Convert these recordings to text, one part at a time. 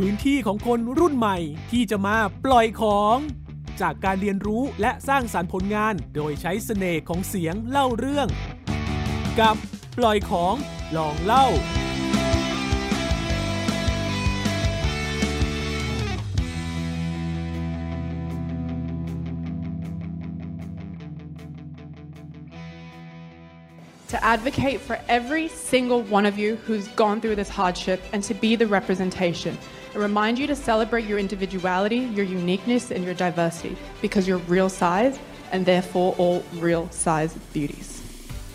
พื้นที่ของคนรุ่นใหม่ที่จะมาปล่อยของ จากการเรียนรู้และสร้างสารรค์ผลงาน โดยใช้สเสน่ห์ของเสียงเล่าเรื่อง กับปล่อยของลองเล่า to advocate for every single one of you who's gone through this hardship and to be the representation and remind you to celebrate your individuality, your uniqueness, and your diversity because you're real size and therefore all real size beauties.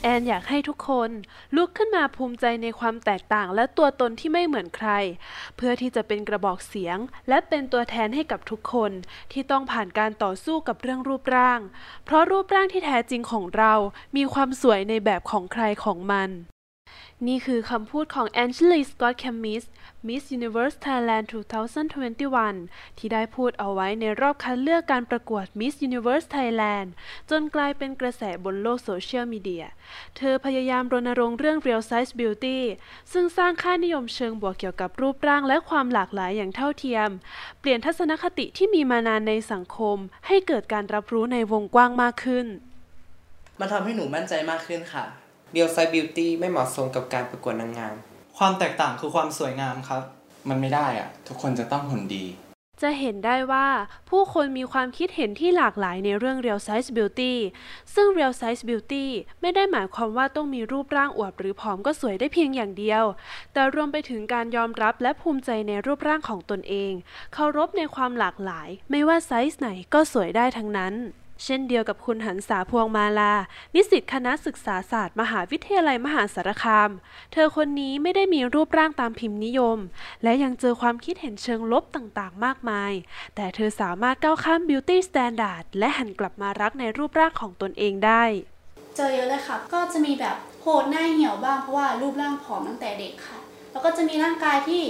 แอนอยากให้ทุกคนลุกขึ้นมาภูมิใจในความแตกต่างและตัวตนที่ไม่เหมือนใคร เพื่อที่จะเป็นกระบอกเสียง และเป็นตัวแทนให้กับทุกคนที่ต้องผ่านการต่อสู้กับเรื่องรูปร่าง เพราะรูปร่างที่แท้จริงของเรามีความสวยในแบบของใครของมัน นี่คือคำพูดของแอนเจลีสกอตแคมมิส Miss Universe Thailand 2021 ที่ได้พูดเอาไว้ในรอบคัดเลือกการประกวด Miss Universe Thailand จนกลายเป็นกระแสบนโลกโซเชียลมีเดีย เธอพยายามรณรงค์เรื่อง Real Size Beauty ซึ่งสร้างค่านิยมเชิงบวกเกี่ยวกับรูปร่างและความหลากหลายอย่างเท่าเทียม เปลี่ยนทัศนคติที่มีมานานในสังคม ให้เกิดการรับรู้ในวงกว้างมากขึ้น มันทำให้หนูมั่นใจมากขึ้นค่ะ เรียลไซบิวตี้ไม่เหมาะสมกับการประกวดนางงาม ความแตกต่างคือความสวยงามครับ มันไม่ได้อะทุกคนจะต้องหุ่นดี จะเห็นได้ว่าผู้คนมีความคิดเห็นที่หลากหลายในเรื่อง Real Size Beauty ซึ่ง Real Size Beauty ไม่ได้หมายความว่าต้องมีรูปร่างอวบหรือผอมก็สวยได้เพียงอย่างเดียว แต่รวมไปถึงการยอมรับและภูมิใจในรูปร่างของตนเอง เคารพในความหลากหลาย ไม่ว่าไซส์ไหนก็สวยได้ทั้งนั้น เช่นเดียวกับคุณหันษาพวงมาลา นิสิตคณะศึกษาศาสตร์ มหาวิทยาลัยมหาสารคาม เธอคนนี้ไม่ได้มีรูปร่างตามพิมพ์นิยม และยังเจอความคิดเห็นเชิงลบต่างๆ มากมาย แต่เธอสามารถก้าวข้าม beauty standard และหันกลับมารักในรูปร่างของตนเองได้ เจอเยอะเลยค่ะ ก็จะมีแบบโหดหน้าเหี่ยวบ้างเพราะว่ารูปร่างผอมตั้งแต่เด็กค่ะ แล้วก็จะมีร่างกายที่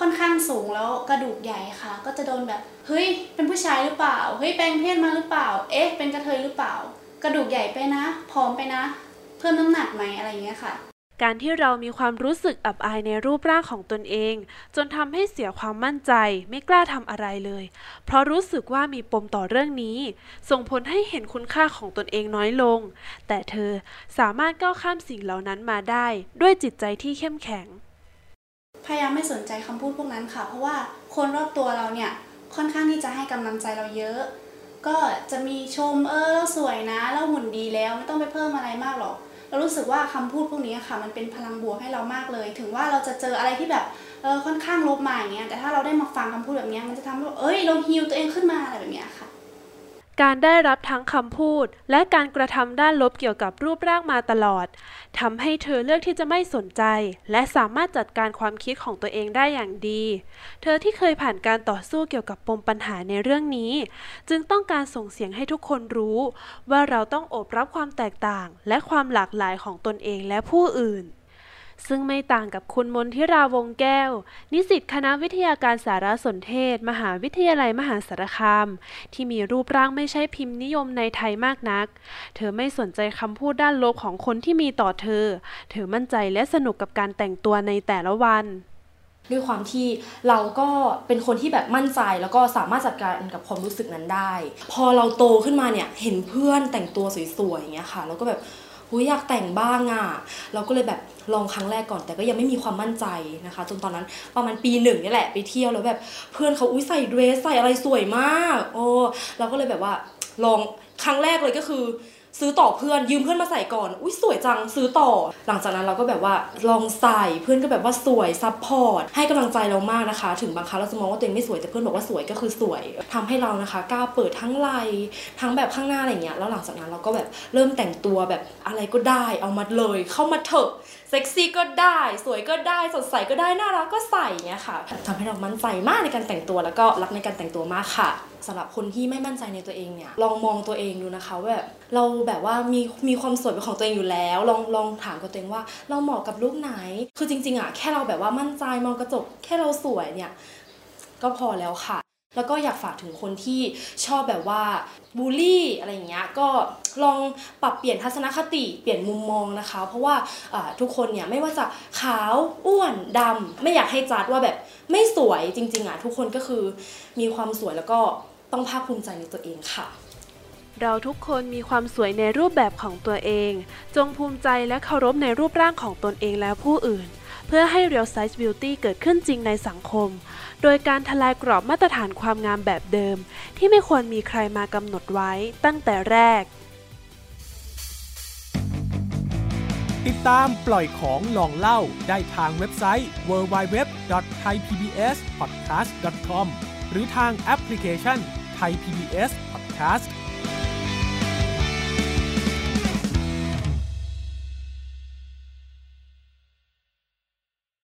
ค่อนข้างสูงแล้วกระดูกใหญ่ค่ะ ก็จะโดนแบบเฮ้ยเป็นผู้ชายหรือเปล่าเฮ้ยแปลงเพศมาหรือเปล่า เอ๊ะเป็นกระเทยหรือเปล่า กระดูกใหญ่ไปนะผอมไปนะ เพิ่มน้ำหนักไหมอะไรอย่างเงี้ยค่ะ การที่เรามีความรู้สึกอับอายในรูปร่างของตนเอง จนทำให้เสียความมั่นใจไม่กล้าทำอะไรเลย เพราะรู้สึกว่ามีปมต่อเรื่องนี้ ส่งผลให้เห็นคุณค่าของตนเองน้อยลง แต่เธอสามารถก้าวข้ามสิ่งเหล่านั้นมาได้ ด้วยจิตใจที่เข้มแข็ง ยายามไม่สนใจคำพูดพวกนั้นค่ะ เพราะว่าคนรอบตัวเราเนี่ยค่อนข้างที่จะให้กำลังใจเราเยอะ ก็จะมีชมเออเราสวยนะเราหุ่นดีแล้วไม่ต้องไปเพิ่มอะไรมากหรอก เรารู้สึกว่าคำพูดพวกนี้ค่ะ มันเป็นพลังบวกให้เรามากเลย ถึงว่าเราจะเจออะไรที่แบบเออค่อนข้างลบมาอย่างเงี้ยแต่ถ้าเราได้มาฟังคำพูดแบบนี้มันจะทำให้เราเอ้ยเราฮิวตัวเองขึ้นมาอะไรแบบเนี้ยค่ะ การได้รับทั้งคำพูด และการกระทำด้านลบเกี่ยวกับรูปร่างมาตลอดทำให้เธอเลือกที่จะไม่สนใจ และสามารถจัดการความคิดของตัวเองได้อย่างดี เธอที่เคยผ่านการต่อสู้เกี่ยวกับปมปัญหาในเรื่องนี้ จึงต้องการส่งเสียงให้ทุกคนรู้ ว่าเราต้องโอบรับความแตกต่าง และความหลากหลายของตนเองและผู้อื่น ซึ่งไม่ต่างกับคุณมนทิราวงแก้ว นิสิตคณะวิทยาการสารสนเทศ มหาวิทยาลัยมหาสารคาม ที่มีรูปร่างไม่ใช่พิมพ์นิยมในไทยมากนัก เธอไม่สนใจคำพูดด้านลบของคนที่มีต่อเธอ เธอมั่นใจและสนุกกับการแต่งตัวในแต่ละวันด้วยความที่เราก็เป็นคนที่แบบมั่นใจแล้วก็สามารถจัดการกับความรู้สึกนั้นได้ พอเราโตขึ้นมาเนี่ยเห็นเพื่อนแต่งตัวสวยๆอย่างเงี้ยค่ะเราก็แบบ หูยอยากแต่งบ้างอะ่ะ เราก็เลยแบบลองครั้งแรกก่อนแต่ก็ยังไม่มีความมั่นใจนะคะ จนตอนนั้นประมาณปีหนึ่งนี่แหละไปเที่ยวแล้วแบบเพื่อนเขาอุ้ยใส่เดรสใส่อะไรสวยมาก โอ้เราก็เลยแบบว่าลองครั้งแรกเลยก็คือ ซื้อต่อเพื่อนยืมเพื่อนมาใส่ก่อน อุ้ยสวยจังซื้อต่อ หลังจากนั้นเราก็แบบว่าลองใส่เพื่อนก็แบบว่าสวยซับพอร์ตให้กำลังใจเรามากนะคะ ถึงบางครั้งเราจะมองว่าตัวเองไม่สวยแต่เพื่อนบอกว่าสวยก็คือสวยทำให้เรานะคะกล้าเปิดทั้งไหลทั้งแบบข้างหน้าอะไรเงี้ยแล้วหลังจากนั้นเราก็แบบเริ่มแต่งตัวแบบอะไรก็ได้ เอามาเลย เข้ามาเถอะเซ็กซี่ก็ได้ สวยก็ได้สดใสก็ได้น่ารักก็ใส่เงี้ยค่ะทำให้เรามั่นใจมากในการแต่งตัวแล้วก็รักในการแต่งตัวมากค่ะสำหรับคนที่ไม่มั่นใจในตัวเองเนี่ยลองมองตัวเองดูนะคะว่าแบบเราแบบว่ามีมีความสวยเป็นของตัวเองอยู่แล้ว ลองลองถามกับตัวเองว่า เราเหมาะกับลุคไหน คือจริง ๆอะแค่เราแบบว่ามั่นใจมองกระจกแค่เราสวยเนี่ยก็พอแล้วค่ะ แล้วก็อยากฝากถึงคนที่ชอบแบบว่าบูลลี่อะไรอย่างเงี้ยก็ลองปรับเปลี่ยนทัศนคติเปลี่ยนมุมมองนะคะ เพราะว่าทุกคนเนี่ยไม่ว่าจะขาวอ้วนดำไม่อยากให้จัดว่าแบบไม่สวยจริงๆอะทุกคนก็คือมีความสวยแล้วก็ต้องภาคภูมิใจในตัวเองค่ะ เราทุกคนมีความสวยในรูปแบบของตัวเอง จงภูมิใจและเคารพในรูปร่างของตนเองและผู้อื่น เพื่อให้ Real Size Beauty เกิดขึ้นจริงในสังคม โดยการทลายกรอบมาตรฐานความงามแบบเดิม ที่ไม่ควรมีใครมากำหนดไว้ตั้งแต่แรก ติดตามปล่อยของลองเล่าได้ทางเว็บไซต์ www.thaipbspodcast.com หรือทางแอปพลิเคชัน Thai PBS Podcast